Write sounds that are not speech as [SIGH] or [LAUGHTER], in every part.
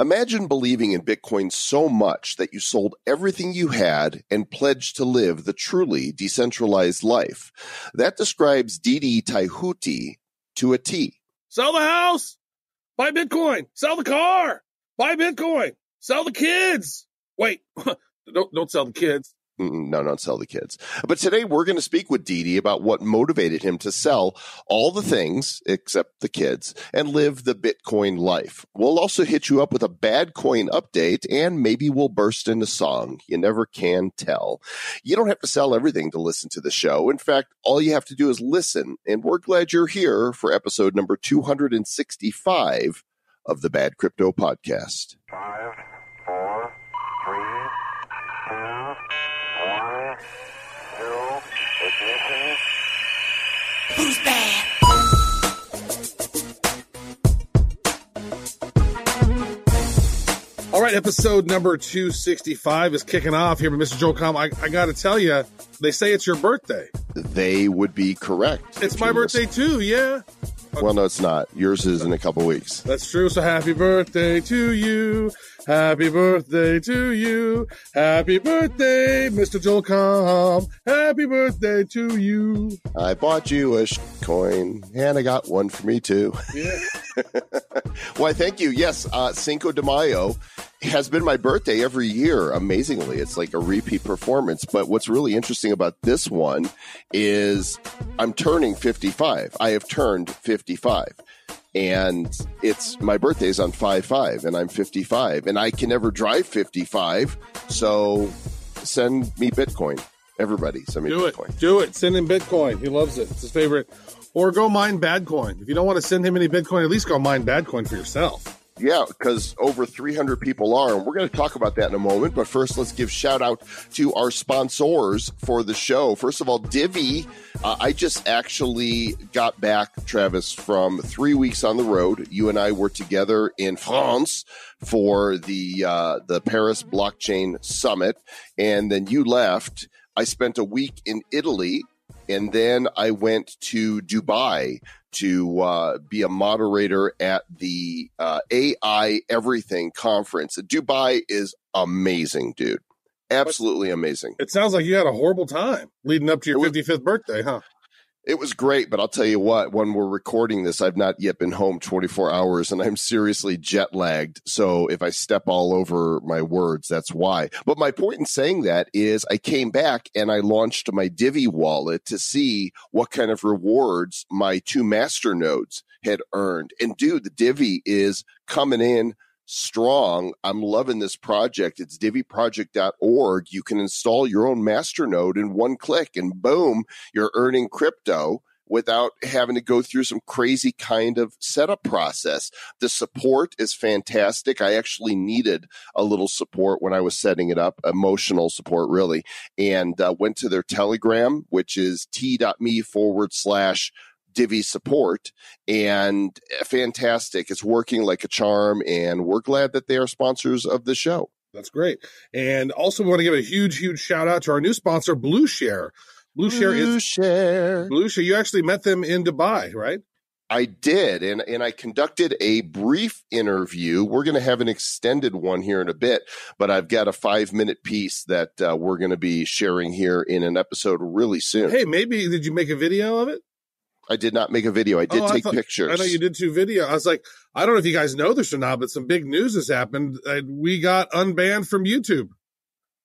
Imagine believing in Bitcoin so much that you sold everything you had and pledged to live the truly decentralized life. That describes Didi Taihuttu to a T. Sell the house, buy Bitcoin, sell the car, buy Bitcoin, sell the kids. Wait, [LAUGHS] don't don't sell the kids. No, don't sell the kids. But today we're going to speak with Didi about what motivated him to sell all the things except the kids and live the Bitcoin life. We'll also hit you up with a bad coin update and maybe we'll burst into song. You never can tell. You don't have to sell everything to listen to the show. In fact, all you have to do is listen. And we're glad you're here for episode number 265 of the Bad Crypto Podcast. Five, four, three, two, one, zero, ignition. Who's bad? All right, episode number 265 is kicking off here with Mr. Joel Comm. I, I got to tell you, they say it's your birthday. They would be correct. It's my birthday listen. too, yeah. Well, no, it's not. Yours is in a couple weeks. That's true. So happy birthday to you. Happy birthday to you. Happy birthday, Mr. Joel Comm. Happy birthday to you. I bought you a sh- coin, and I got one for me too. Yeah. [LAUGHS] Why, thank you. Yes, uh, Cinco de Mayo has been my birthday every year. Amazingly, it's like a repeat performance. But what's really interesting about this one is I'm turning 55. I have turned 55. And it's my birthday's on 5 5, and I'm 55, and I can never drive 55. So send me Bitcoin. Everybody, send me Do it. Bitcoin. Do it. Send him Bitcoin. He loves it. It's his favorite. Or go mine Badcoin. If you don't want to send him any Bitcoin, at least go mine Badcoin for yourself. Yeah, because over 300 people are, and we're going to talk about that in a moment. But first, let's give shout out to our sponsors for the show. First of all, Divi. Uh, I just actually got back, Travis, from three weeks on the road. You and I were together in France for the uh, the Paris Blockchain Summit, and then you left. I spent a week in Italy, and then I went to Dubai to uh, be a moderator at the uh, AI Everything conference. Dubai is amazing, dude. Absolutely amazing. It sounds like you had a horrible time leading up to your was- 55th birthday, huh? It was great, but I'll tell you what, when we're recording this, I've not yet been home 24 hours and I'm seriously jet lagged. So if I step all over my words, that's why. But my point in saying that is I came back and I launched my Divi wallet to see what kind of rewards my two master nodes had earned. And dude, the Divi is coming in strong. I'm loving this project. It's diviproject.org. You can install your own master node in one click and boom, you're earning crypto without having to go through some crazy kind of setup process. The support is fantastic. I actually needed a little support when I was setting it up, emotional support really, and uh, went to their Telegram, which is t.me forward slash Divi support and fantastic. It's working like a charm, and we're glad that they are sponsors of the show. That's great. And also, we want to give a huge, huge shout out to our new sponsor, Blue Share. Blue Share is share. Blue Share. You actually met them in Dubai, right? I did, and and I conducted a brief interview. We're going to have an extended one here in a bit, but I've got a five minute piece that uh, we're going to be sharing here in an episode really soon. Hey, maybe did you make a video of it? I did not make a video. I did Oh, I take thought- pictures. I know you did two video. I was like, I don't know if you guys know this or not, but some big news has happened. Uh, we got unbanned from YouTube.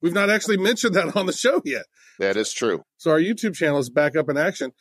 We've not actually mentioned that on the show yet. That is true. So our YouTube channel is back up in action.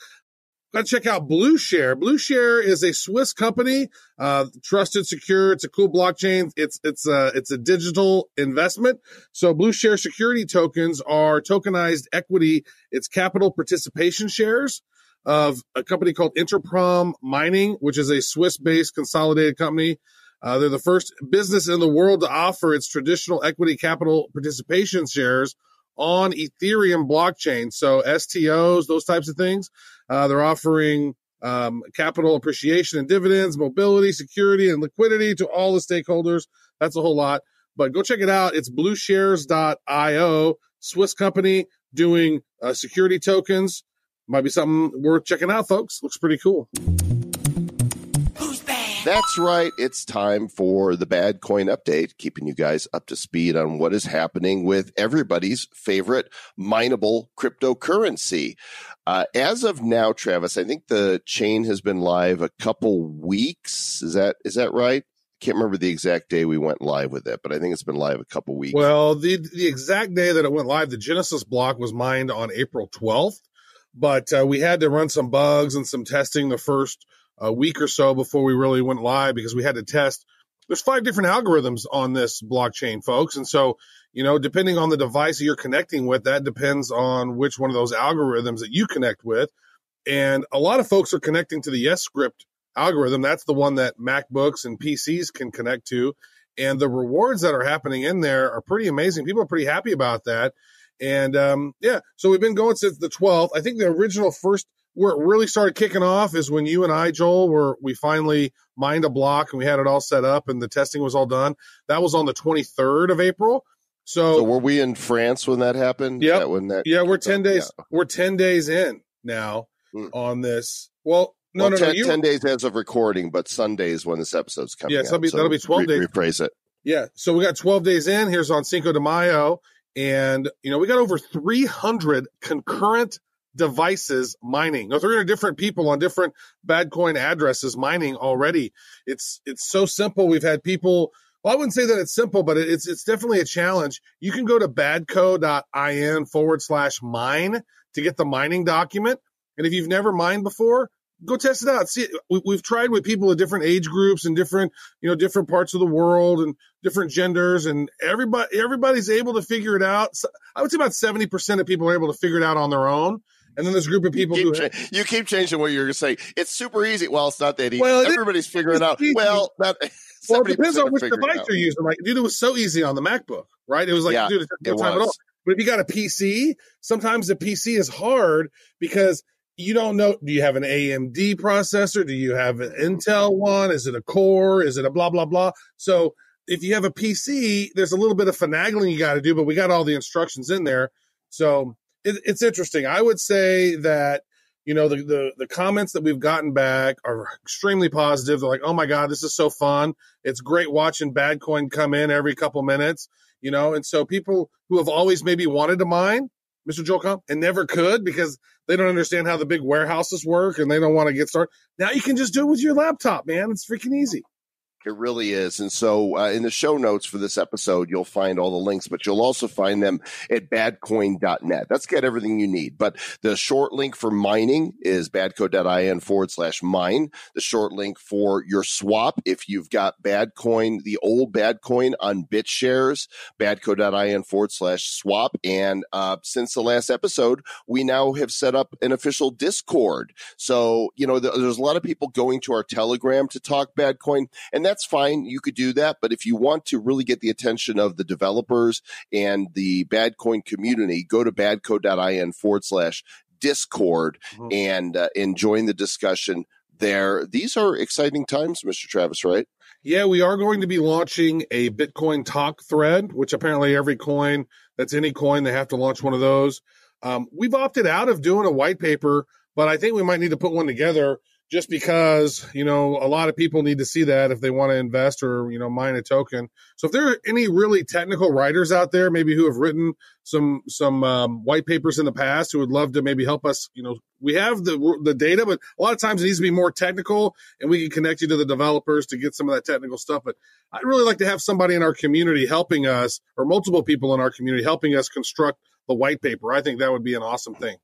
Got to check out Blue Share. Blue Share is a Swiss company, uh, trusted, secure. It's a cool blockchain. It's it's a it's a digital investment. So Blue Share security tokens are tokenized equity. It's capital participation shares of a company called Interprom Mining, which is a Swiss-based consolidated company. Uh, they're the first business in the world to offer its traditional equity capital participation shares on Ethereum blockchain. So STOs, those types of things. Uh, they're offering um, capital appreciation and dividends, mobility, security, and liquidity to all the stakeholders. That's a whole lot. But go check it out. It's blueshares.io, Swiss company doing uh, security tokens. Might be something worth checking out, folks. Looks pretty cool. Who's bad? That's right. It's time for the Bad Coin Update, keeping you guys up to speed on what is happening with everybody's favorite mineable cryptocurrency. Uh, as of now, Travis, I think the chain has been live a couple weeks. Is that is that right? Can't remember the exact day we went live with it, but I think it's been live a couple weeks. Well, the the exact day that it went live, the Genesis block was mined on April 12th, but uh, we had to run some bugs and some testing the first uh, week or so before we really went live because we had to test. There's five different algorithms on this blockchain, folks, and so you know, depending on the device that you're connecting with, that depends on which one of those algorithms that you connect with. And a lot of folks are connecting to the Yescrypt algorithm. That's the one that MacBooks and PCs can connect to. And the rewards that are happening in there are pretty amazing. People are pretty happy about that. And um, yeah, so we've been going since the 12th. I think the original first where it really started kicking off is when you and I, Joel, were we finally mined a block and we had it all set up and the testing was all done. That was on the 23rd of April. So, so were we in France when that happened? That when that yeah, we're 10 days Yeah. we're 10 days in now Hmm. on this. Well, no, Well, no, 10, no. You, 10 days as of recording, but Sundays when this episode's coming Yeah, out. so that'll be- that'll be 12 days. Rephrase it. Yeah. So we got 12 days in. Here's on Cinco de Mayo. And, you know, we got over 300 concurrent devices mining. No, 300 different people on different bad coin addresses mining already. It's, it's so simple. We've had people, well, I wouldn't say that it's simple, but it's, it's definitely a challenge. You can go to badco.in forward slash mine to get the mining document. And if you've never mined before, go test it out. See, we, we've tried with people of different age groups and different, you know, different parts of the world and different genders, and everybody, everybody's able to figure it out. So I would say about seventy percent of people are able to figure it out on their own, and then there's a group of people who. Keep cha- you keep changing what you're going to say. It's super easy. Well, it's not that easy. Well, it Everybody's figuring it out. easy. Well, not. [LAUGHS] well, it depends on which it device you're using. Like, dude, it was so easy on the MacBook, right? It was like, Yeah, dude, it took no it time at all. But if you got a PC, sometimes the PC is hard because you don't know. Do you have an AMD processor? Do you have an Intel one? Is it a Core? Is it a blah blah blah? So if you have a PC, there's a little bit of finagling you got to do, but we got all the instructions in there. So it, it's interesting. I would say that you know the, the the comments that we've gotten back are extremely positive. They're like, "Oh my god, this is so fun! It's great watching bad coin come in every couple minutes." You know, and so people who have always maybe wanted to mine, Mr. Joel Comm, and never could because they don't understand how the big warehouses work and they don't want to get started. Now you can just do it with your laptop, man. It's freaking easy. It really is. And so uh, in the show notes for this episode, you'll find all the links, but you'll also find them at badcoin.net. That's got everything you need. But the short link for mining is badco.in forward slash mine. The short link for your swap, if you've got Badcoin, the old Badcoin on BitShares, badco.in forward slash swap. And uh, since the last episode, we now have set up an official Discord. So, you know, th- there's a lot of people going to our Telegram to talk Badcoin, and that's fine. You could do that. But if you want to really get the attention of the developers and the Badcoin community, go to badco.in forward slash Discord Mhm. and, uh, and join the discussion there. These are exciting times, Mr. Travis, right? Yeah, we are going to be launching a Bitcoin talk thread, which apparently every coin that's any coin, they have to launch one of those. Um, we've opted out of doing a white paper, but I think we might need to put one together just because, you know, a lot of people need to see that if they want to invest or, you know, mine a token. So if there are any really technical writers out there, maybe who have written some, some, um, white papers in the past who would love to maybe help us, you know, we have the, the data, but a lot of times it needs to be more technical and we can connect you to the developers to get some of that technical stuff. But I'd really like to have somebody in our community helping us, or multiple people in our community helping us construct the white paper. I think that would be an awesome thing.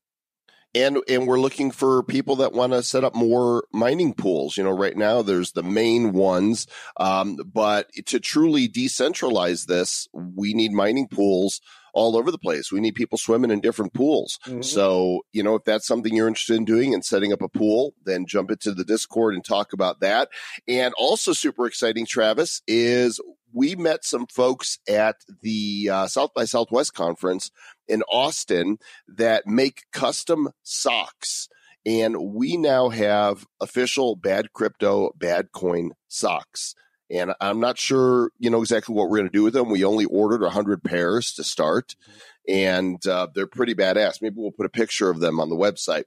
And and we're looking for people that want to set up more mining pools. You know right now there's the main ones um, but to truly decentralize this we need mining pools all over the place. We need people swimming in different pools. So you know if that's something you're interested in doing and setting up a pool then jump into the discord and talk about that. And also super exciting travis is we met some folks at the uh, south by southwest conference in austin that make custom socks. And we now have official bad crypto, bad coin socks. And I'm not sure, you know, exactly what we're going to do with them. We only ordered 100 pairs to start, and uh, they're pretty badass. Maybe we'll put a picture of them on the website.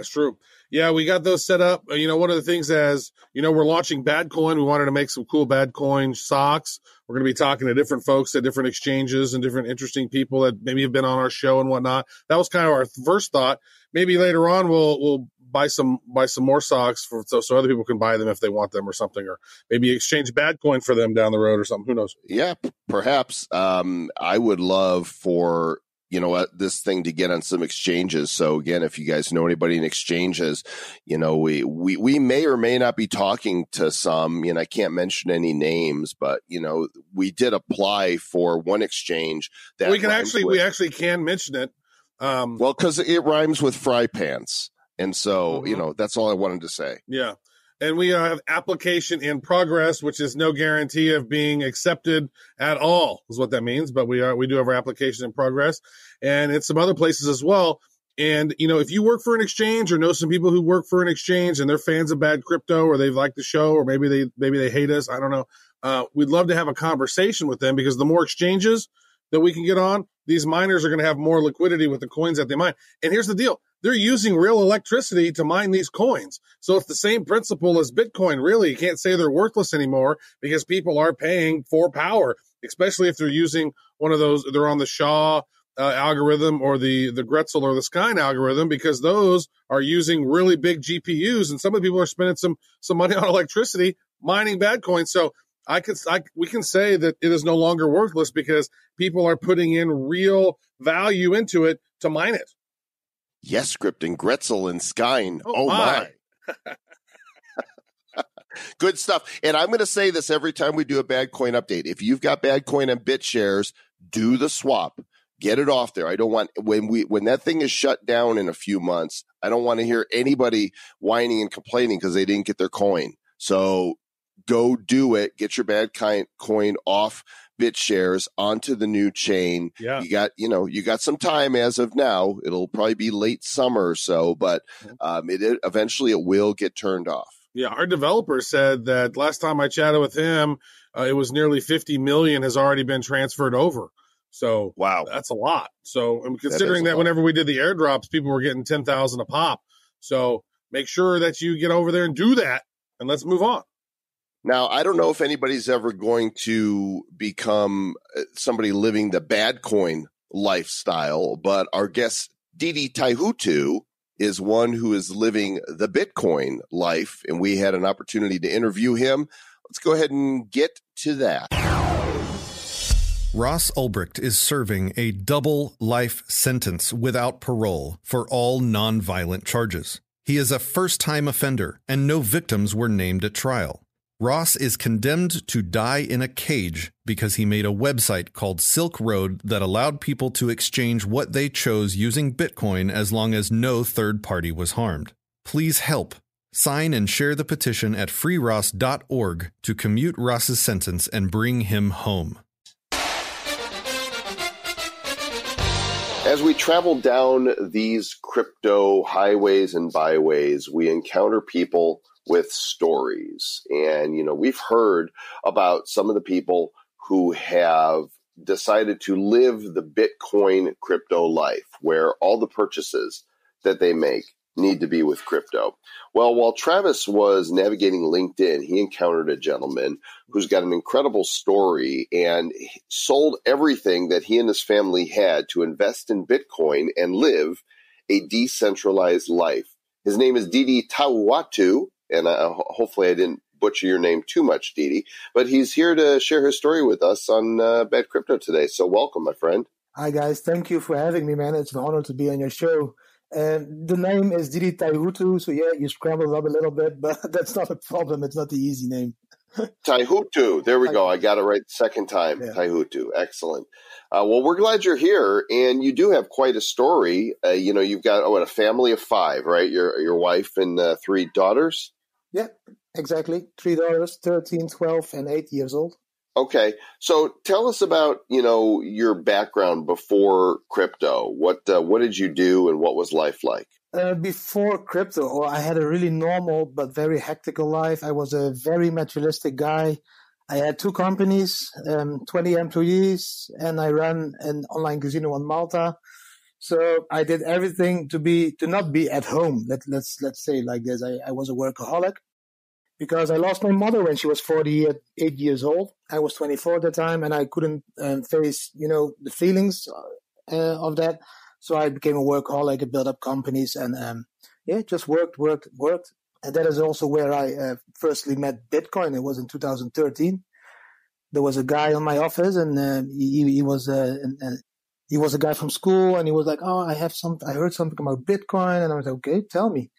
That's true. Yeah, we got those set up. Uh, You know, one of the things as you know, we're launching Bad Coin. We wanted to make some cool Bad Coin socks. We're going to be talking to different folks at different exchanges and different interesting people that maybe have been on our show and whatnot. That was kind of our first thought. Maybe later on we'll we'll buy some buy some more socks for so, so other people can buy them if they want them or something, or maybe exchange Bad Coin for them down the road or something. Who knows? Yeah, perhaps. Um, I would love for you know what this thing to get on some exchanges. So again, if you guys know anybody in exchanges, you know we we we may or may not be talking to some. You know, I can't mention any names, but you know we did apply for one exchange that we can actually with- we actually can mention it. Um, well because it rhymes with fry pants, and so you Mhm. know that's all I wanted to say. Yeah. And we have application in progress, which is no guarantee of being accepted at all, is what that means. But we are we do have our application in progress, and it's some other places as well. And you know, if you work for an exchange or know some people who work for an exchange and they're fans of bad crypto or they've liked the show or maybe they maybe they hate us, I don't know. Uh, we'd love to have a conversation with them because the more exchanges that we can get on, these miners are going to have more liquidity with the coins that they mine. And here's the deal: they're using real electricity to mine these coins. So it's the same principle as Bitcoin. Really, you can't say they're worthless anymore because people are paying for power, especially if they're using one of those. They're on the SHA uh, algorithm or the the Groestl or the Skein algorithm because those are using really big GPUs, and some of the people are spending some some money [LAUGHS] on electricity mining bad coins. So I could I, we can say that it is no longer worthless because people are putting in real value into it to mine it. Yes, script and Groestl and Skein. Oh, Oh, my. my. [LAUGHS] Good stuff. And I'm going to say this every time we do a bad coin update. If you've got bad coin and BitShares, do the swap. Get it off there. I don't want when we when that thing is shut down in a few months, I don't want to hear anybody whining and complaining because they didn't get their coin. So go do it. Get your bad coin off BitShares onto the new chain Yeah. you got you know you got some time as of now it'll probably be late summer or so but um it, it eventually it will get turned off Yeah, our developer said that last time I chatted with him, uh, it was nearly 50 million has already been transferred over. So wow that's a lot. So and considering a that, whenever we did the airdrops, people were getting 10,000 a pop. So make sure that you get over there and do that and let's move on. Now i don't know if anybody's ever going to become uh, somebody living the bad coin lifestyle but our guest Didi Taihuttu is one who is living the Bitcoin life, and we had an opportunity to interview him. Let's go ahead and get to that. Ross Ulbricht is serving a double life sentence without parole for all nonviolent charges. He is a first time offender, and no victims were named at trial. Ross is condemned to die in a cage because he made a website called Silk Road that allowed people to exchange what they chose using Bitcoin as long as no third party was harmed. Please help. Sign and share the petition at freeross.org to commute Ross's sentence and bring him home. As we travel down these crypto highways and byways, we encounter people with stories. And, you know, we've heard about some of the people who have decided to live the Bitcoin crypto life, where all the purchases that they make need to be with crypto. Well, while Travis was navigating LinkedIn, he encountered a gentleman who's got an incredible story and sold everything that he and his family had to invest in Bitcoin and live a decentralized life. His name is Didi Tawatu, and uh, ho- hopefully I didn't butcher your name too much, Didi, but he's here to share his story with us on uh, Bad Crypto today. So welcome, my friend. Hi guys, thank you for having me, man. It's an honor to be on your show. And the name is Didi Taihuttu, so yeah, you scrambled up a little bit, but [LAUGHS] that's not a problem. It's not the easy name. [LAUGHS] Taihuttu. There we go. I got it right the second time. Yeah. Taihuttu. Excellent. Uh, well, we're glad you're here, and you do have quite a story. Uh, you know, you've got oh, a family of five, right? Your your wife and uh, three daughters. Yeah, exactly. Three daughters, 13, 12, and 8 years old. Okay, so tell us about you know your background before crypto. What uh, what did you do, and what was life like? Uh, before crypto, or I had a really normal but very hectic life. I was a very materialistic guy. I had two companies, um, 20 employees, and I ran an online casino on Malta. So I did everything to be to not be at home. Let let's let's say like this. I, I was a workaholic because I lost my mother when she was 48 years old. I was 24 at the time, and I couldn't um, face you know the feelings uh, of that. So I became a workaholic. I built up companies, and um, yeah, just worked, worked, worked. And that is also where I uh, firstly met Bitcoin. It was in 2013. There was a guy in my office, and uh, he, he was uh, he was a guy from school and he was like, Oh, I have some, I heard something about Bitcoin. And I was like, okay, tell me.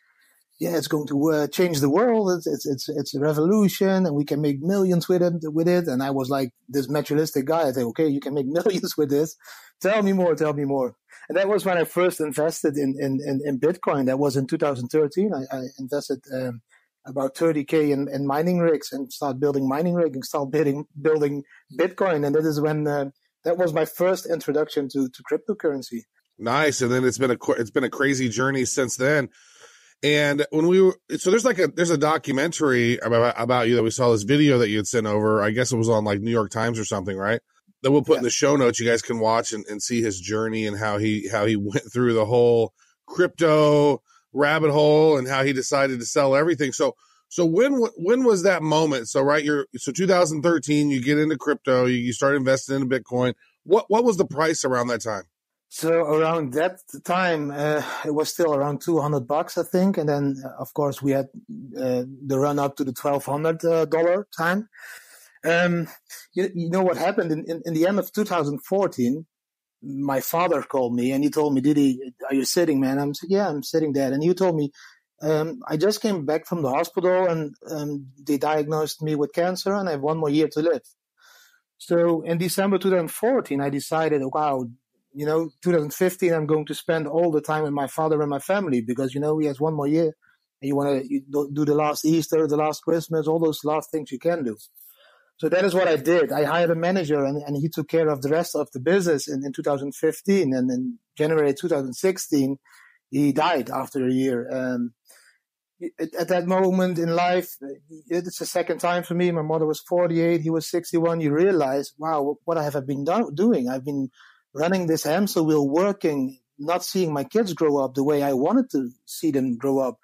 Yeah, it's going to uh, change the world. It's, it's, it's, it's, a revolution and we can make millions with it, with it. And I was like this materialistic guy. I said, okay, you can make [LAUGHS] millions with this. Tell me more, tell me more. And that was when I first invested in, in, in, in Bitcoin. That was in 2013. I, I invested, um, about 30k in, in mining rigs and start building mining rigs and start building building Bitcoin. And that is when uh, that was my first introduction to to cryptocurrency. Nice, and then it's been a it's been a crazy journey since then. And when we were, so there's like a there's a documentary about about you that we saw this video that you had sent over. I guess it was on like New York Times or something, right? That we'll put in the show notes. You guys can watch and, and see his journey and how he how he [LAUGHS] went through the whole crypto rabbit hole and how he decided to sell everything. So so when when was that moment? So right, you're so 2013. You get into crypto. You, you start investing in Bitcoin. What what was the price around that time? So around that time, uh, it was still around 200 bucks, I think. And then, uh, of course, we had uh, the run up to the 1200 dollar time. Um, you, you, know what happened in, in, in, the end of 2014? My father called me and he told me, "Didi, are you sitting, man?" I'm saying, "Yeah, I'm sitting Dad." And he told me, um, I just came back from the hospital and um, they diagnosed me with cancer and I have one more year to live. So in December 2014, I decided, wow, you know, 2015, I'm going to spend all the time with my father and my family because, you know, he has one more year and you want to do the last Easter, the last Christmas, all those last things you can do. So that is what I did. I hired a manager and, and he took care of the rest of the business in, in 2015. And in January 2016, he died after a year. Um, at that moment in life, it's the second time for me. My mother was 48, he was 61. You realize, wow, what I have I been do- doing. I've been running this hamster wheel, working, not seeing my kids grow up the way I wanted to see them grow up,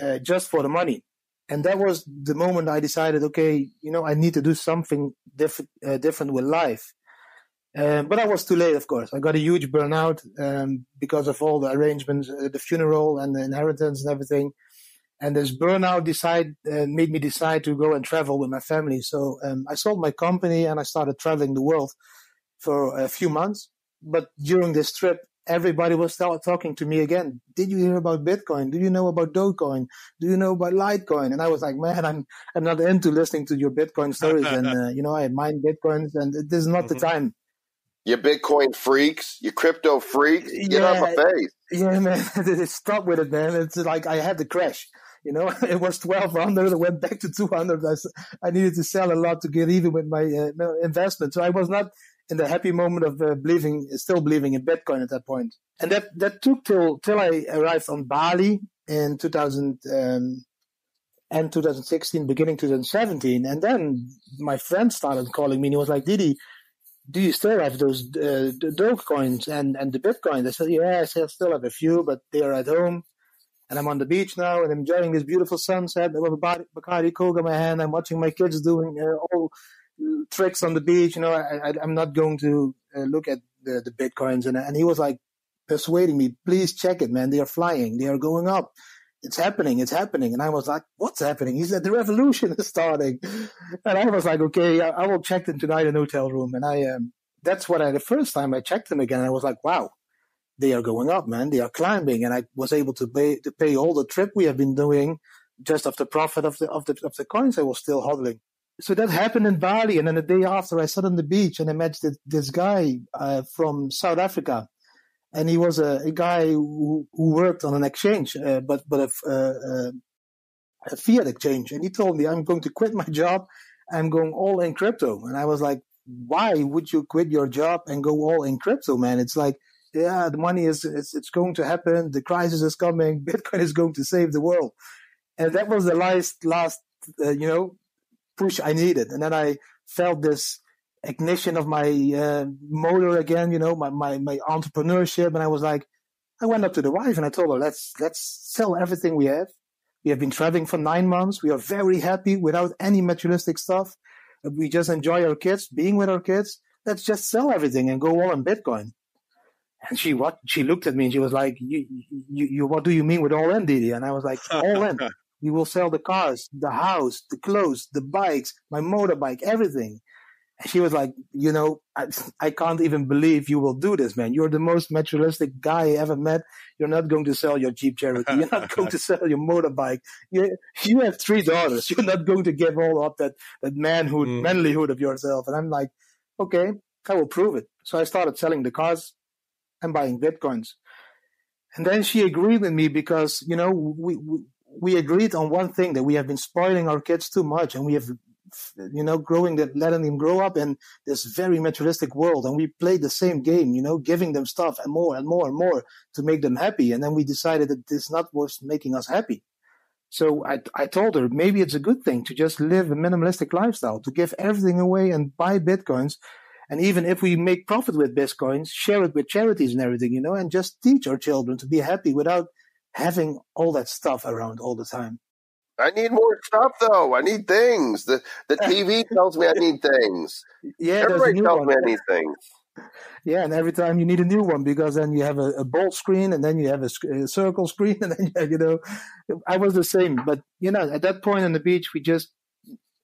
uh, just for the money. And that was the moment I decided, okay, you know, I need to do something diff- uh, different with life. Um, but I was too late, of course. I got a huge burnout um, because of all the arrangements, uh, the funeral and the inheritance and everything and this burnout decide uh, made me decide to go and travel with my family. So um, I sold my company and I started traveling the world for a few months. But during this trip, everybody was talking to me again. Did you hear about Bitcoin? Do you know about Dogecoin? Do you know about Litecoin? And I was like, man, I'm I'm not into listening to your Bitcoin stories. and [LAUGHS] uh, you know, I mine Bitcoins, and this is not mm-hmm. the time. You Bitcoin freaks, you crypto freaks, get yeah, on my face. Yeah, man, [LAUGHS] stop with it, man. It's like I had the crash. You know, [LAUGHS] it was 1200. It went back to 200. I, I needed to sell a lot to get even with my uh, investment. So I was not in the happy moment of uh, believing, still believing in Bitcoin at that point. And that, that took till, till I arrived on Bali in 2000, um, and 2016, beginning 2017. And then my friend started calling me and he was like, Didi, do you still have those uh, Dogecoins and, and the Bitcoin? I said, yeah, I still have a few, but they are at home and I'm on the beach now and I'm enjoying this beautiful sunset with a Bacardi Coke in my hand. I'm watching my kids doing uh, all tricks on the beach. You know, I, am not going to uh, look at the, the bitcoins. And, and he was like persuading me, please check it, man. They are flying. They are going up. It's happening. It's happening. And I was like, what's happening? He said, the revolution is starting. [LAUGHS] And I was like, okay, I, I will check them tonight in a hotel room. And I, um, that's what I, the first time I checked them again, I was like, wow, they are going up, man. They are climbing, and I was able to pay to pay all the trip we have been doing just of the profit of the of the of the coins I was still hodling. So that happened in Bali, and then the day after, I sat on the beach and I met this, this guy uh, from South Africa, and he was a, a guy who, who, worked on an exchange, uh, but but a, uh, a fiat exchange, and he told me, "I'm going to quit my job. I'm going all in crypto," and I was like, "Why would you quit your job and go all in crypto, man? It's like." Yeah, the money is it's, it's going to happen. The crisis is coming. [LAUGHS] Bitcoin is going to save the world, and that was the last last uh, you know push I needed. And then I felt this ignition of my uh, motor again, you know, my, my, my entrepreneurship. And I was like, I went up to the wife and I told her, let's, let's sell everything we have. We have been traveling for nine months. We are very happy without any materialistic stuff. We just enjoy our kids, being with our kids. Let's just sell everything and go all in Bitcoin. And she what? She looked at me and she was like, "You, you, you what do you mean with all in, Didi?" And I was like, "All in. [LAUGHS] we will sell the cars, the house, the clothes, the bikes, my motorbike, everything." And she was like, "You know, I, I can't even believe you will do this, man. You're the most materialistic guy I ever met. You're not going to sell your Jeep Cherokee. You're not going to [LAUGHS] sell your motorbike. You, you have three daughters. You're not going to give all up that that manhood, Mm. manlyhood of yourself." And I'm like, "Okay, I will prove it." So I started selling the cars and buying bitcoins. And then she agreed with me because you know we, we we agreed on one thing that we have been spoiling our kids too much, and we have you know growing that letting them grow up in this very materialistic world, and we played the same game, you know, giving them stuff and more and more and more to make them happy, and then we decided that this not was making us happy. So I, I told her maybe it's a good thing to just live a minimalistic lifestyle, to give everything away and buy bitcoins, and even if we make profit with bitcoins, share it with charities and everything, you know, and just teach our children to be happy without having all that stuff around all the time. I need more stuff though. I need things. The the [LAUGHS] TV tells me I need things. Yeah, Everybody tells one. me I need things. Yeah, and every time you need a new one because then you have a, a bold screen and then you have a, a circle screen [LAUGHS] and then you know, I was the same. But you know, at that point on the beach, we just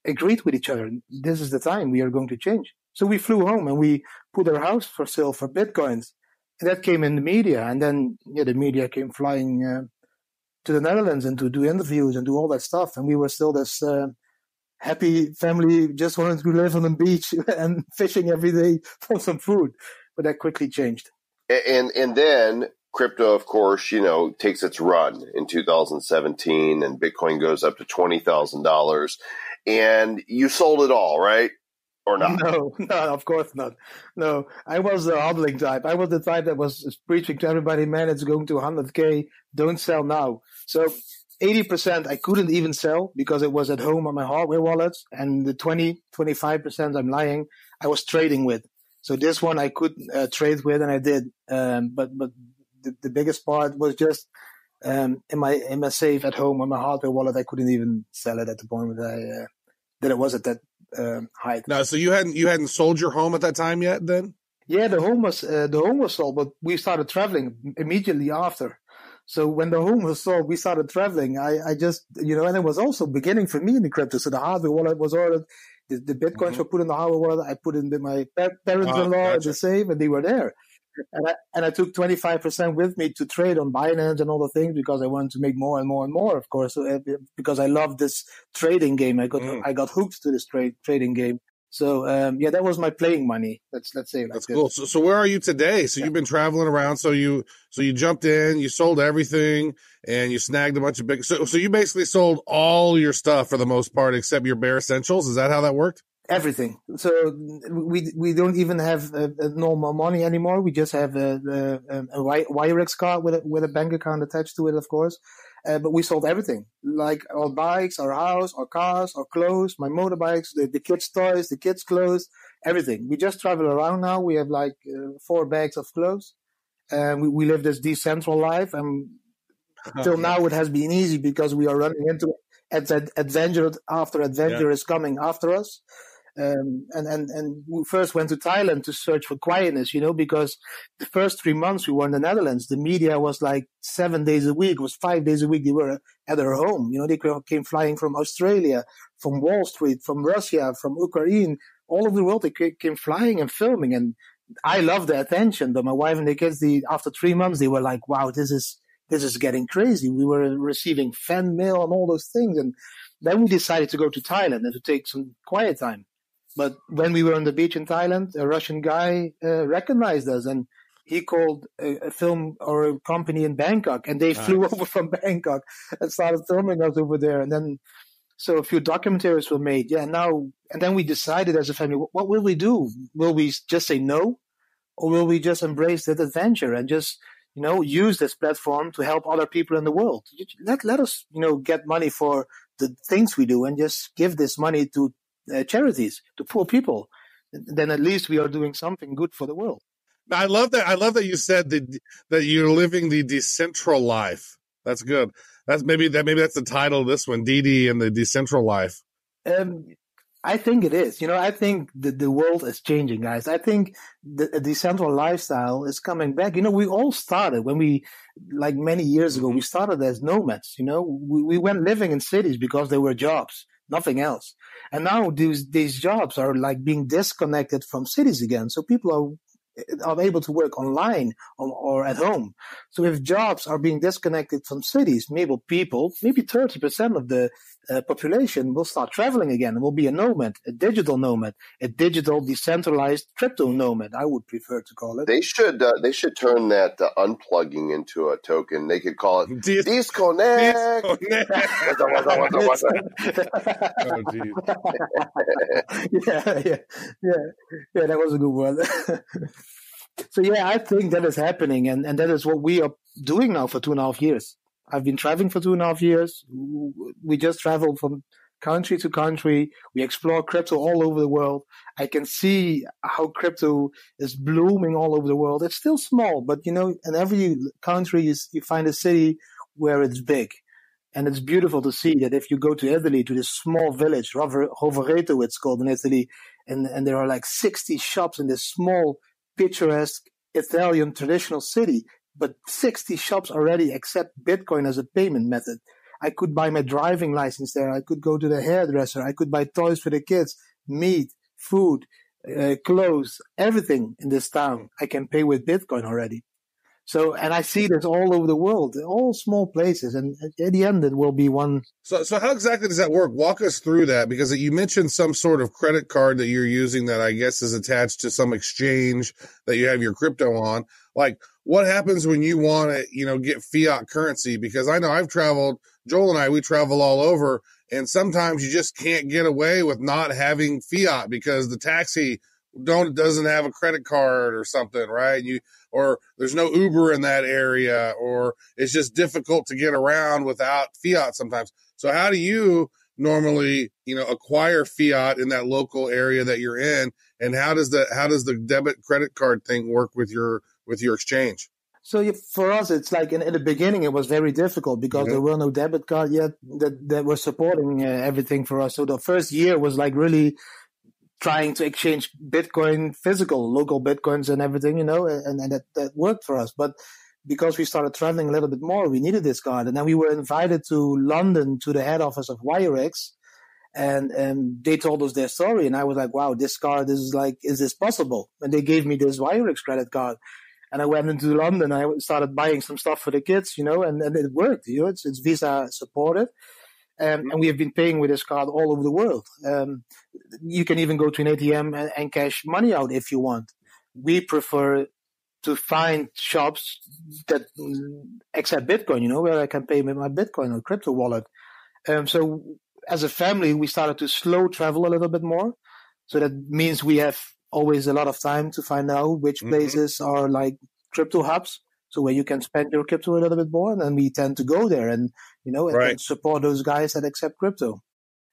agreed with each other. This is the time we are going to change. So we flew home and we put our house for sale for bitcoins, and that came in the media. And then yeah, the media came flying uh, to the Netherlands and to do interviews and do all that stuff. And we were still this. Uh, Happy family, just wanted to live on the beach [LAUGHS] and fishing every day for some food, but that quickly changed. And and then crypto, of course, you know, takes its run in 2017, and Bitcoin goes up to twenty thousand dollars, and you sold it all, right? Or [LAUGHS] not? No, no, of course not. No, I was the hodling type. I was the type that was preaching to everybody, man, it's going to 100K. Don't sell now. So 80% I couldn't even sell because it was at home on my hardware wallets. And the 20, 25% I'm lying, I was trading with. So this one I could uh, trade with and I did. Um, but, but the, the biggest part was just, um, in my, in my safe at home on my hardware wallet. I couldn't even sell it at the point that I, uh, that it was at that, um, height. No, so you hadn't you hadn't sold your home at that time yet then? Yeah, the home was uh, the home was sold, but we started traveling immediately after. So when the home was sold, we started traveling. I, I just you know, and it was also beginning for me in the crypto. So the hardware wallet was ordered. The, the bitcoins Mhm. were put in the hardware wallet. I put in the, my parents-in-law Ah, in gotcha. the safe, and they were there. And I and I took twenty five percent with me to trade on Binance and all the things because I wanted to make more and more and more. Of course, uh, because I love this trading game. I got Mm. I got hooked to this trade trading game. So um, yeah, that was my playing money. Let's let's say like That's this. cool. So, so where are you today? So you've been traveling around. So you so you jumped in, you sold everything, and you snagged a bunch of big. So so you basically sold all your stuff for the most part, except your bare essentials. Is that how that worked? Everything. So we we don't even have uh, uh, normal money anymore. We just have a, a, a Wirex card with a, with a bank account attached to it, of course. Uh, but we sold everything, like our bikes, our house, our cars, our clothes, my motorbikes, the, the kids' toys, the kids' clothes, everything. We just travel around now. We have like uh, four bags of clothes, and we, we live this decentral life. And till now, it has been easy because we are running into ad- adventure after adventure is coming after us um, and and and we first went to Thailand to search for quietness, you know, because the first three months we were in the Netherlands, the media was like seven days a week, was five days a week. They were at their home, you know. They came flying from Australia, from Wall Street, from Russia, from Ukraine, all over the world. They came flying and filming, and I love the attention. But my wife and the kids, they, after three months, they were like, "Wow, this is this is getting crazy." We were receiving fan mail and all those things, and then we decided to go to Thailand and to take some quiet time. But when we were on the beach in Thailand, a Russian guy uh, recognized us and he called a, a, film or a company in Bangkok and they nice. flew [LAUGHS] over from Bangkok and started filming us over there. And then, so a few documentaries were made. Yeah. Now, and then we decided as a family, what will we do? Will we just say no? Or will we just embrace that adventure and just, you know, use this platform to help other people in the world? Let, let us, you know, get money for the things we do and just give this money to uh, charities to poor people then at least we are doing something good for the world. I love that. I love that you said that that you're living the decentral life. That's good. That's maybe that maybe that's the title of this one, Didi and the decentral life. Um, I think it is. You know, I think the, the world is changing, guys. I think the, the decentral lifestyle is coming back. You know, we all started when we, like many years ago, we started as nomads. You know, we, we went living in cities because there were jobs, nothing else. And now these, these jobs are like being disconnected from cities again. So people are are able to work online or, or, at home. So if jobs are being disconnected from cities, maybe people, maybe 30% of the uh, population will start traveling again and will be a nomad, a digital nomad, a digital decentralized crypto nomad. I would prefer to call it. They should uh, they should turn that uh, unplugging into a token. They could call it Dis- disconnect. disconnect. [LAUGHS] oh, geez. [LAUGHS] yeah, yeah, yeah, yeah. That was a good one. [LAUGHS] so yeah, I think that is happening, and and that is what we are doing now for two and a half years. I've been traveling for two and a half years. We just traveled from country to country. We explore crypto all over the world. I can see how crypto is blooming all over the world. It's still small, but you know, in every country you, you find a city where it's big. And it's beautiful to see that if you go to Italy, to this small village, Rovereto it's called in Italy, and, and there are like 60 shops in this small, picturesque Italian traditional city but 60 shops already accept Bitcoin as a payment method. I could buy my driving license there. I could go to the hairdresser. I could buy toys for the kids, meat, food, uh, clothes, everything in this town. I can pay with Bitcoin already. So, and I see this all over the world, all small places, and at the end, it will be one. So, so how exactly does that work? Walk us through that because you mentioned some sort of credit card that you're using that I guess is attached to some exchange that you have your crypto on. Like, what happens when you want to, you know, get fiat currency? Because I know I've traveled, Joel and I, we travel all over, and sometimes you just can't get away with not having fiat because the taxi don't doesn't have a credit card or something, right? You or there's no Uber in that area, or it's just difficult to get around without fiat sometimes. So how do you normally, you know, acquire fiat in that local area that you're in, and how does the how does the debit credit card thing work with your with your exchange? So for us, it's like in, in, the beginning, it was very difficult because mm-hmm. there were no debit card yet that, that were supporting uh, everything for us. So the first year was like really trying to exchange Bitcoin, physical, local Bitcoins and everything, you know, and, and that, that worked for us. But because we started traveling a little bit more, we needed this card. And then we were invited to London to the head office of Wirex. And, and they told us their story. And I was like, wow, this card this is like, is this possible? And they gave me this Wirex credit card. And I went into London. I started buying some stuff for the kids, you know, and, and it worked. You know, it's, it's Visa supported. Um, and we have been paying with this card all over the world. Um, you can even go to an ATM and, and, cash money out if you want. We prefer to find shops that accept Bitcoin, you know, where I can pay with my Bitcoin or crypto wallet. Um, so as a family, we started to slow travel a little bit more. So that means we have always a lot of time to find out which mm-hmm. places are like crypto hubs so where you can spend your crypto a little bit more, and then we tend to go there and you know and, right. and support those guys that accept crypto.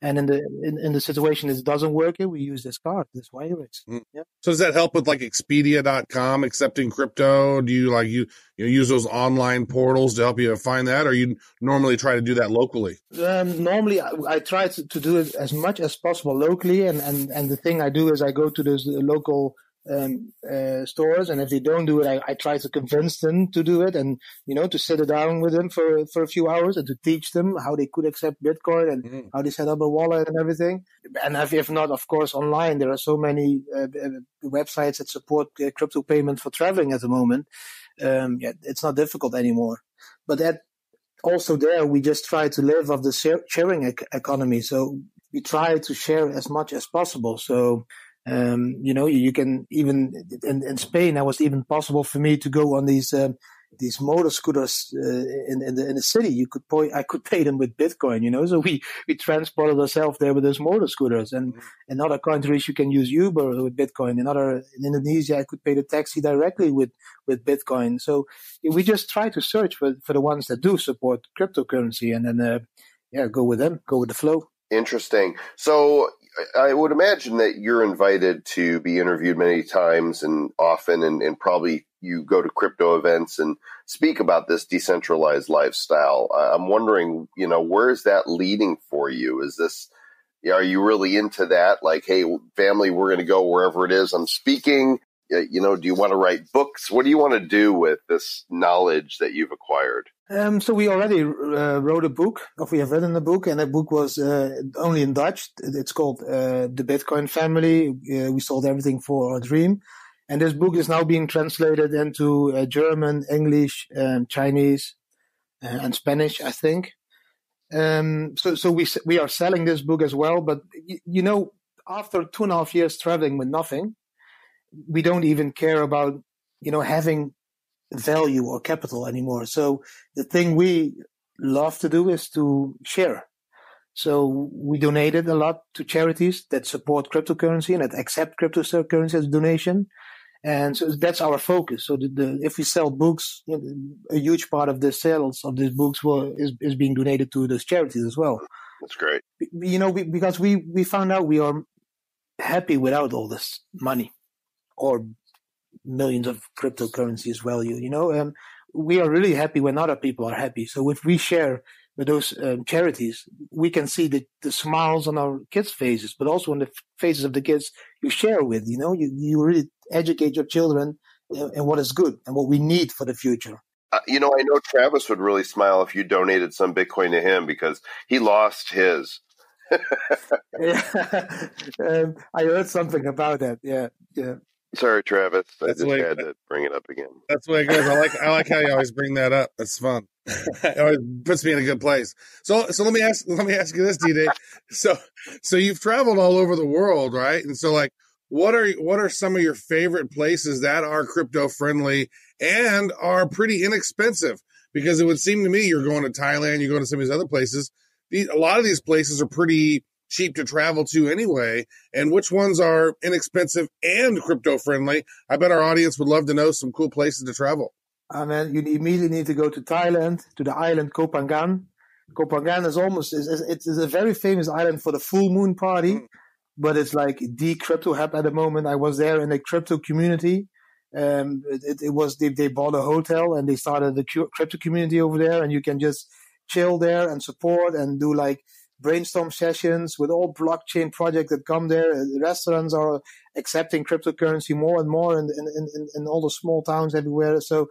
And in the in, in the situation it doesn't work we use this card, this Wirex. Mm. Yeah. So does that help with like Expedia.com accepting crypto? Do you like you you know, use those online portals to help you find that, or you normally try to do that locally? Um, normally, I, I try to, to do it as much as possible locally, and, and and the thing I do is I go to those local um, uh, stores, and if they don't do it, I, I, try to convince them to do it, and you know, to sit down with them for for a few hours and to teach them how they could accept Bitcoin and mm-hmm. how they set up a wallet and everything. And if, if not, of course, online there are so many uh, uh websites that support uh, crypto payment for traveling at the moment. Um, yeah, it's not difficult anymore. But that also there, we just try to live of the sharing economy. So we try to share as much as possible. So um, you know, you can even in, in Spain, that was even possible for me to go on these um, these motor scooters uh, in in the, in the city. You could pay, I could pay them with Bitcoin, you know. So we we transported ourselves there with those motor scooters, and mm-hmm. in other countries you can use Uber with Bitcoin. In other in Indonesia, I could pay the taxi directly with with Bitcoin. So we just try to search for for the ones that do support cryptocurrency, and then uh, yeah, go with them, go with the flow. Interesting. So I would imagine that you're invited to be interviewed many times and often, and, and probably you go to crypto events and speak about this decentralized lifestyle. I'm wondering, you know, where is that leading for you? Is this, are you really into that? Like, hey, family, we're going to go wherever it is I'm speaking. Uh, you know, do you want to write books? What do you want to do with this knowledge that you've acquired? Um, so we already uh, wrote a book, or we have written a book, and that book was uh, only in Dutch. It's called uh, The Bitcoin Family. Uh, we sold everything for our dream. And this book is now being translated into uh, German, English, um, Chinese, uh, and Spanish, I think. Um, so, so we we are selling this book as well. But y- you know, after two and a half years traveling with nothing, we don't even care about you know having value or capital anymore. So the thing we love to do is to share. So we donated a lot to charities that support cryptocurrency and that accept cryptocurrency as a donation. And so that's our focus. So the, the, if we sell books, a huge part of the sales of these books will, is, is being donated to those charities as well. That's great. You know, because we, we found out we are happy without all this money or millions of cryptocurrencies value, you know, um, we are really happy when other people are happy. So if we share with those um, charities, we can see the, the smiles on our kids' faces, but also on the faces of the kids you share with. You know, you, you really educate your children and what is good and what we need for the future. Uh, you know, I know Travis would really smile if you donated some Bitcoin to him because he lost his. [LAUGHS] yeah. [LAUGHS] um, I heard something about that. Yeah, yeah. Sorry, Travis. I That's just the way- had to bring it up again. That's the way it goes. I like I like how you always bring that up. That's fun. it always puts me in a good place. So so let me ask let me ask you this, D So so you've traveled all over the world, right? And so like what are what are some of your favorite places that are crypto friendly and are pretty inexpensive? Because it would seem to me you're going to Thailand, you're going to some of these other places. These, a lot of these places are pretty cheap to travel to anyway. And which ones are inexpensive and crypto friendly? I bet our audience would love to know some cool places to travel. And then you immediately need to go to Thailand, to the island Koh Phangan. Kopangan is almost is, is it is a very famous island for the full moon party, Mm. but it's like the crypto hub at the moment. I was there in the crypto community. Um, it, it, it was they, they bought a hotel and they started the crypto community over there, and you can just chill there and support and do like brainstorm sessions with all blockchain projects that come there. The restaurants are accepting cryptocurrency more and more in, in, in, in all the small towns everywhere. So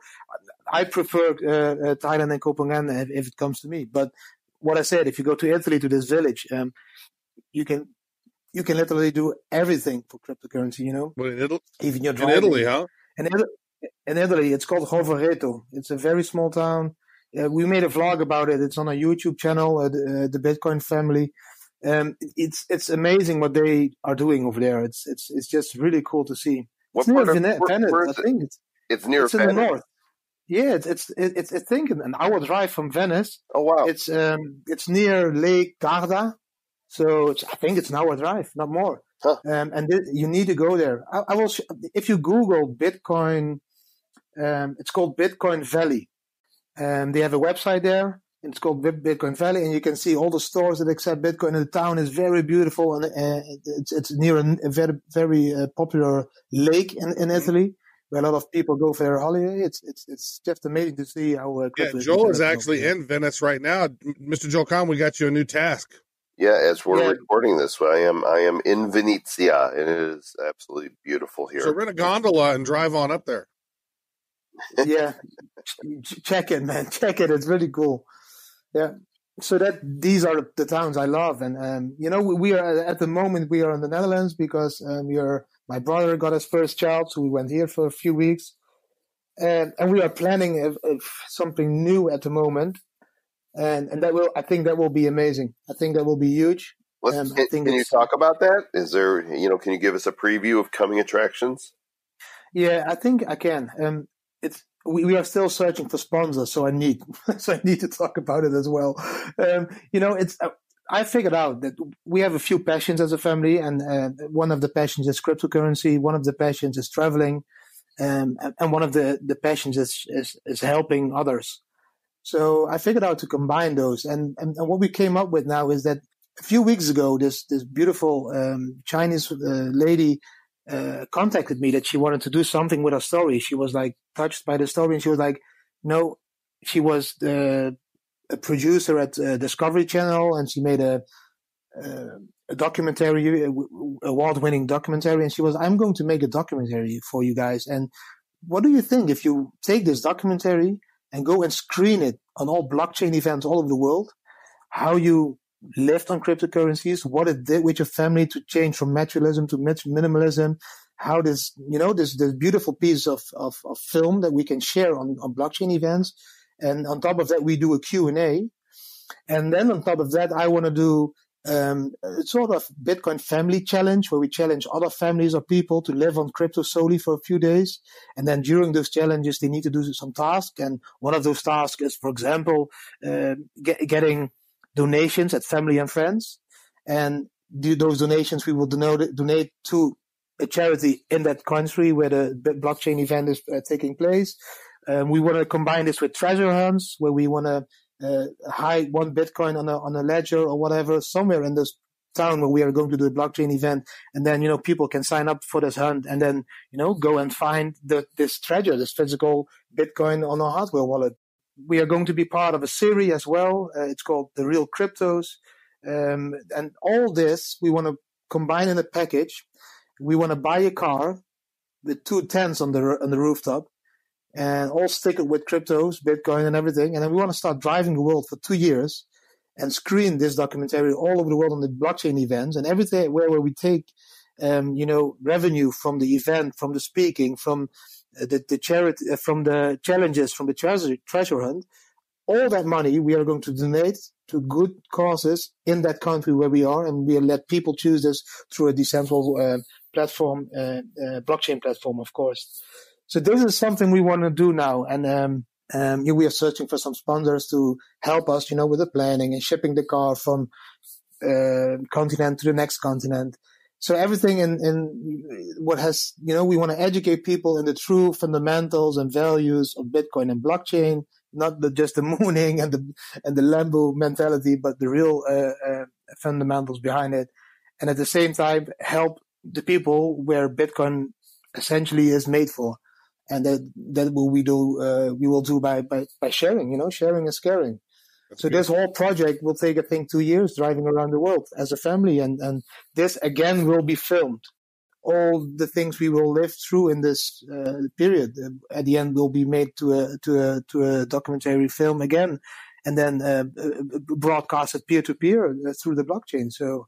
I prefer uh, uh, Thailand and Koh Phangan if, if it comes to me. But what I said, if you go to Italy to this village, um, you can you can literally do everything for cryptocurrency. You know, But in Italy, even your in driving. Italy, huh? In, Italy, in Italy, it's called Rovereto. It's a very small town. Uh, we made a vlog about it. It's on our YouTube channel, uh, the, uh, the Bitcoin family. Um, it's it's amazing what they are doing over there. It's it's it's just really cool to see. What it's near of- Vene- where- Venice, where I think. It's, It's near it's in the north. Yeah, it's it's it's, I think an hour drive from Venice. Oh wow! It's um it's near Lake Garda, so it's, I think it's an hour drive, not more. Huh. Um, and th- you need to go there. I, I will. Sh- if you Google Bitcoin, um, it's called Bitcoin Valley. Um, they have a website there. And it's called Bitcoin Valley, and you can see all the stores that accept Bitcoin. And the town is very beautiful, and uh, it's it's near a, a very very uh, popular lake in, in Italy, where a lot of people go for their holiday. It's it's it's just amazing to see how. Uh, Yeah, crypto Joel is actually there. in Venice right now. Mr. Joel Comm, we got you a new task. yeah, as we're Yeah. recording this, I am I am in Venezia, and it is absolutely beautiful here. So rent a gondola and drive on up there. Yeah, ch- check it, man. [LAUGHS] Check it. It's really cool. Yeah. So that these are the towns I love, and um, you know we, we are at the moment we are in the Netherlands because um, we are. My brother got his first child, so we went here for a few weeks, and and we are planning a, a, something new at the moment, and and that will I think that will be amazing. I think that will be huge. Um, I can, think can you talk about that? Is there, you know, can you give us a preview of coming attractions? Yeah, I think I can. Um, it's we, we are still searching for sponsors, so I need [LAUGHS] so I need to talk about it as well. Um, you know, it's uh, I figured out that we have a few passions as a family, and uh, one of the passions is cryptocurrency. One of the passions is traveling, um, and, one of the the passions is, is is helping others. So I figured out to combine those, and, and and what we came up with now is that a few weeks ago, this this beautiful um, Chinese uh, lady uh, contacted me that she wanted to do something with her story. She was like touched by the story, and she was like, "No." She was the a producer at uh, Discovery Channel, and she made a uh, a documentary, award-winning documentary, and she was, "I'm going to make a documentary for you guys." And what do you think if you take this documentary and go and screen it on all blockchain events all over the world? How you lived on cryptocurrencies, what it did with your family to change from materialism to minimalism, how this, you know, this, this beautiful piece of, of, of film that we can share on, on blockchain events. And on top of that, we do a Q&A. And then on top of that, I want to do um, a sort of Bitcoin family challenge where we challenge other families or people to live on crypto solely for a few days. And then during those challenges, they need to do some tasks. And one of those tasks is, for example, uh, get, getting donations at family and friends. And do those donations we will donate, donate to a charity in that country where the blockchain event is uh, taking place. Um, we want to combine this with treasure hunts where we want to uh, hide one Bitcoin on a on a ledger or whatever somewhere in this town where we are going to do a blockchain event, and then you know people can sign up for this hunt, and then you know go and find the, this treasure, this physical Bitcoin on a hardware wallet. We are going to be part of a series as well. Uh, it's called the Real Cryptos, um, and all this we want to combine in a package. We want to buy a car with two tents on the on the rooftop, and all stick it with cryptos, Bitcoin, and everything. And then we want to start driving the world for two years and screen this documentary all over the world on the blockchain events and everything where, where we take, um, you know, revenue from the event, from the speaking, from the, the charity, uh, from the challenges, from the treasure, treasure hunt. All that money we are going to donate to good causes in that country where we are, and we'll let people choose this through a decentralized uh, platform, uh, uh, blockchain platform, of course. So this is something we want to do now, and um, um, we are searching for some sponsors to help us, you know, with the planning and shipping the car from uh, continent to the next continent. So everything in, in what has, you know, we want to educate people in the true fundamentals and values of Bitcoin and blockchain, not the, just the [LAUGHS] mooning and the and the Lambo mentality, but the real uh, uh, fundamentals behind it, and at the same time help the people where Bitcoin essentially is made for. And that that will we do uh, we will do by, by by sharing you know sharing is caring That's so good. this whole project will take i think two years driving around the world as a family and and this again will be filmed. All the things we will live through in this uh, period uh, at the end will be made to a to a to a documentary film again and then uh, uh broadcasted peer to peer through the blockchain. So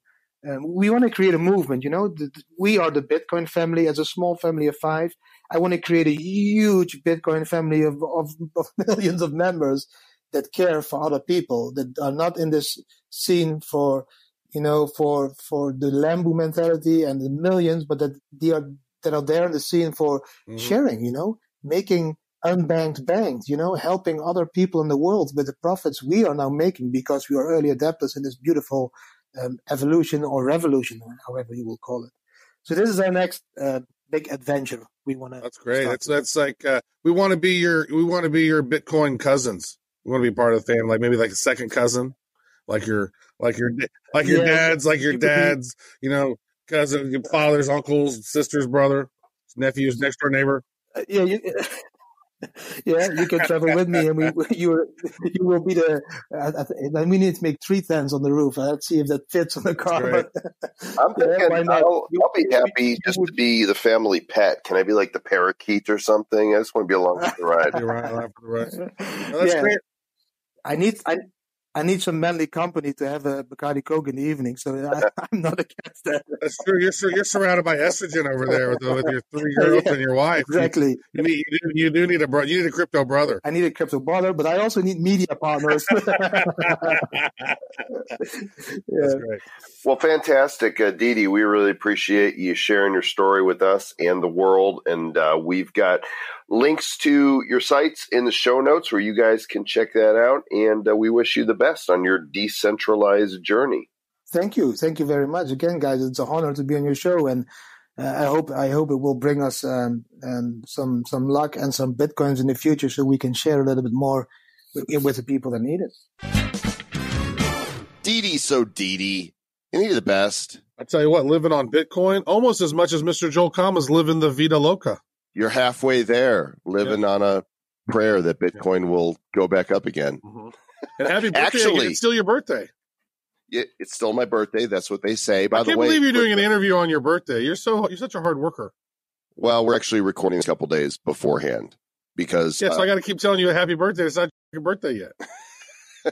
um, we want to create a movement you know? We are the bitcoin family. As a small family of five I want to create a huge Bitcoin family of, of, of [LAUGHS] millions of members that care for other people that are not in this scene for you know for for the Lambo mentality and the millions, but that they are that are there in the scene for mm-hmm. sharing. You know, making unbanked banked. You know, helping other people in the world with the profits we are now making because we are early adapters in this beautiful um, evolution or revolution, however you will call it. So this is our next uh, big adventure we want to. That's great. That's that's like uh, we want to be your we want to be your Bitcoin cousins. We want to be part of the family, like maybe like a second cousin, like your like your like your yeah, dad's like your [LAUGHS] dad's, you know, cousin, your father's uncles, sister's brother, nephew's next door neighbor. Uh, yeah, you, [LAUGHS] yeah, you can travel with me, and we [LAUGHS] you you will be the. Uh, we need to make three tents on the roof. Let's see if that fits on the car. I'm thinking yeah, I'll, I'll, be happy just to be the family pet. Can I be like the parakeet or something? I just want to be along for the ride. right, for the ride. that's yeah. great. I need I I need some manly company to have a Bacardi Coke in the evening, so I, [LAUGHS] am not against that. That's true. You're you're surrounded by estrogen over there with, with your three [LAUGHS] girls yeah, and your wife. Exactly. You, you, need, you, do, you do need a bro. You need a crypto brother. I need a crypto brother, but I also need media partners. [LAUGHS] yeah. Well, fantastic, uh, Didi. We really appreciate you sharing your story with us and the world, and uh, we've got links to your sites in the show notes where you guys can check that out. And uh, we wish you the best on your decentralized journey. Thank you, thank you very much again, guys. It's an honor to be on your show, and uh, I hope I hope it will bring us um, um, some some luck and some bitcoins in the future, so we can share a little bit more with, with the people that need it. Didi, so Didi Any of the best. I tell you what, living on Bitcoin almost as much as Mr. Joel Comm's living the Vida Loca. You're halfway there, living on a prayer that Bitcoin will go back up again. And happy [LAUGHS] birthday! Actually- again. it's still your birthday. It, it's still my birthday. That's what they say. By I the can't way, believe you're doing an interview on your birthday. You're so you're such a hard worker. Well, we're actually recording a couple days beforehand because Yeah, so uh, I got to keep telling you a happy birthday. It's not your birthday yet. [LAUGHS]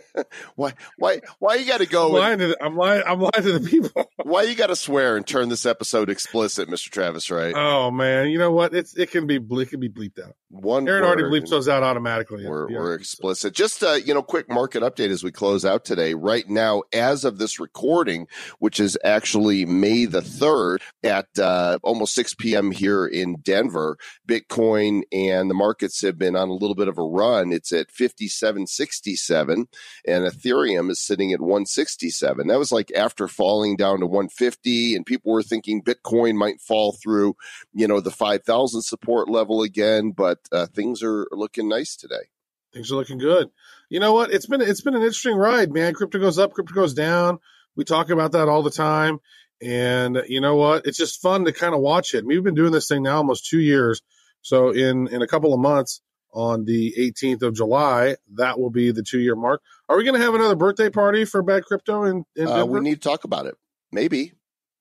[LAUGHS] why why why you got to I'm go? and- to the, I'm lying. I'm lying to the people. [LAUGHS] why you got to swear and turn this episode explicit, Mister Travis? Right? Oh man, you know what? It's it can be ble- it can be bleeped out. One Aaron already bleeps those out automatically. We're, Yeah. we're explicit. Just uh, you know, quick market update as we close out today. Right now, as of this recording, which is actually May the third at uh, almost six p.m. here in Denver, Bitcoin and the markets have been on a little bit of a run. It's at fifty seven sixty seven, and Ethereum is sitting at one sixty seven. That was like after falling down to one fifty, and people were thinking Bitcoin might fall through, you know, the five thousand support level again, but uh, things are looking nice today. Things are looking good. You know what? It's been it's been an interesting ride, man. Crypto goes up, crypto goes down. We talk about that all the time. And you know what? It's just fun to kind of watch it. We've been doing this thing now almost two years. So in in a couple of months, on the 18th of July, that will be the two year mark. Are we going to have another birthday party for Bad Crypto in, in Uh, we need to talk about it. Maybe.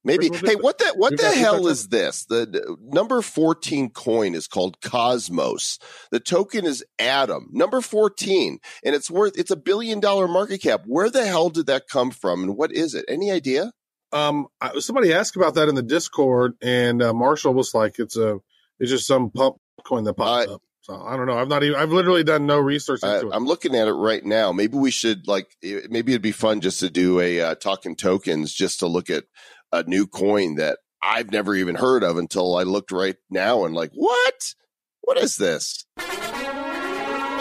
Maybe. Hey, what the what the hell is this? The, the number 14 coin is called Cosmos. The token is Atom. Number 14 and it's worth it's a billion dollar market cap. Where the hell did that come from and what is it? Any idea? um, I, somebody asked about that in the Discord, and uh, Marshall was like, "It's a, it's just some pump coin that popped I- up." So I don't know. I've not even. I've literally done no research I, it. I'm looking at it right now. Maybe we should like maybe it'd be fun just to do a uh, talking tokens just to look at a new coin that I've never even heard of until I looked right now and like, what? What is this?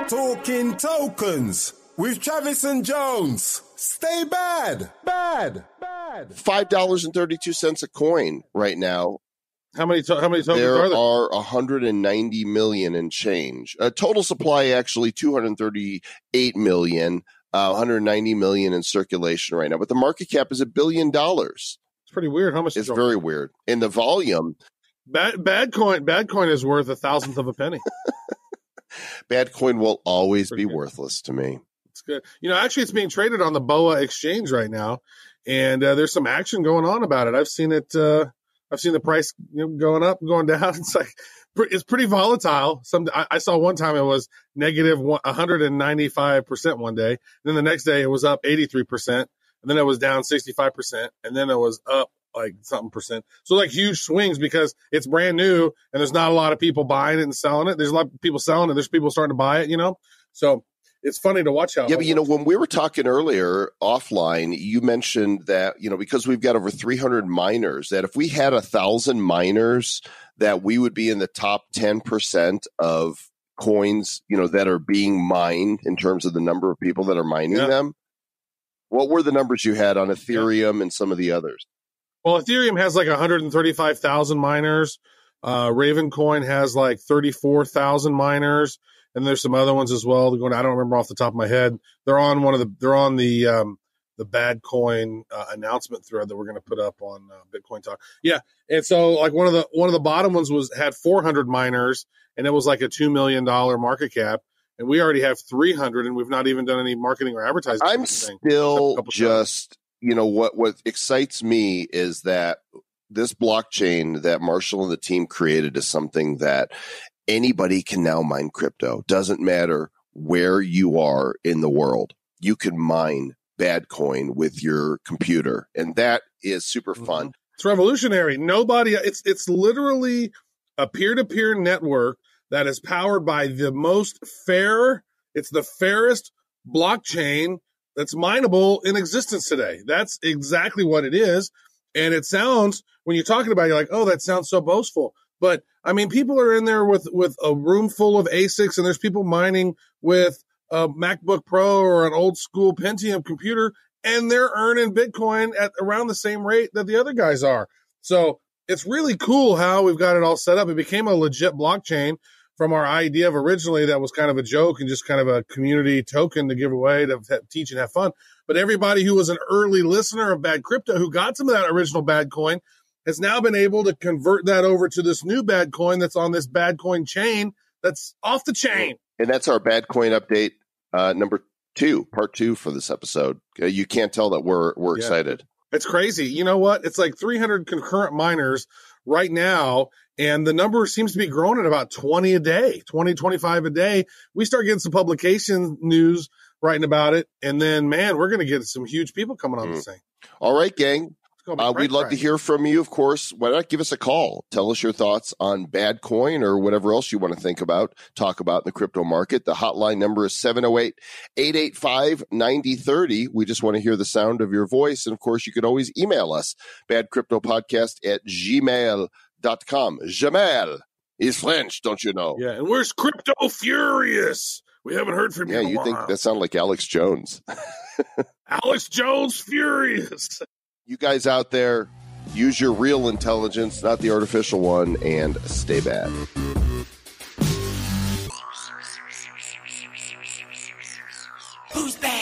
Talking tokens with Travis and Jones. Stay bad, bad, bad. five dollars and thirty two cents a coin right now. How many? To- how many tokens there are there? are 190 million and change. A total supply actually 238 million, uh, 190 million in circulation right now. But the market cap is a billion dollars. It's pretty weird. How much? It's very weird. And the volume, bad. Bad coin. Bad coin is worth a thousandth of a penny. [LAUGHS] bad coin will always Pretty be good. worthless to me. It's good. You know, actually, it's being traded on the Boa exchange right now, and uh, there's some action going on about it. I've seen it. Uh, I've seen the price you know, going up, going down. [LAUGHS] It's like it's pretty volatile. Some I, I saw one time it was negative 195 percent one day, then the next day it was up 83 percent, and then it was down 65 percent, and then it was up like something percent. So like huge swings because it's brand new and there's not a lot of people buying it and selling it. There's a lot of people selling it. There's people starting to buy it. You know, so it's funny to watch how. Yeah, but you know, when we were talking earlier offline, you mentioned that, you know, because we've got over 300 miners, that if we had a thousand miners, that we would be in the top 10% of coins, you know, that are being mined in terms of the number of people that are mining Yeah. them. What were the numbers you had on Ethereum and some of the others? Well, Ethereum has like 135,000 miners. Uh, Ravencoin has like 34,000 miners, and there's some other ones as well. They're going, I don't remember off the top of my head. They're on one of the. They're on the um, the bad coin uh, announcement thread that we're going to put up on uh, Bitcoin Talk. Yeah, and so like one of the one of the bottom ones was had 400 miners, and it was like a two million dollar market cap. And we already have 300, and we've not even done any marketing or advertising. I'm still Couple times. just, you know, what what excites me is that this blockchain that Marshall and the team created is something that anybody can now mine crypto. Doesn't matter where you are in the world. You can mine bad coin with your computer. And that is super mm-hmm. fun. It's revolutionary. Nobody it's it's literally a peer-to-peer network that is powered by the most fair, it's the fairest blockchain that's mineable in existence today. That's exactly what it is. And it sounds when you're talking about it, you're like, oh, that sounds so boastful. But I mean, people are in there with with a room full of ASICs, and there's people mining with a MacBook Pro or an old school Pentium computer, and they're earning Bitcoin at around the same rate that the other guys are. So it's really cool how we've got it all set up. It became a legit blockchain. from our idea of originally that was kind of a joke and just kind of a community token to give away to teach and have fun. But everybody who was an early listener of Bad Crypto who got some of that original bad coin has now been able to convert that over to this new bad coin that's on this bad coin chain that's off the chain. And that's our bad coin update uh, number two, part two for this episode. Uh, You can't tell that we're we're Yeah. excited. It's crazy. You know what? It's like 300 concurrent miners right now. And the number seems to be growing at about 20 a day, 20, 25 a day. We start getting some publication news writing about it. And then, man, we're going to get some huge people coming on this thing. All right, gang. It's gonna be Uh, we'd love to hear from you, of course. Why not give us a call? Tell us your thoughts on bad coin or whatever else you want to think about, talk about in the crypto market. The hotline number is 708 885 9030. We just want to hear the sound of your voice. And of course, you can always email us, badcryptopodcast at gmail.com. Gmail is French, don't you know? Yeah. And where's Crypto Furious? We haven't heard from you. Yeah, in you think that sounded like Alex Jones. [LAUGHS] Alex Jones Furious. You guys out there, use your real intelligence, not the artificial one, and stay bad. Who's bad?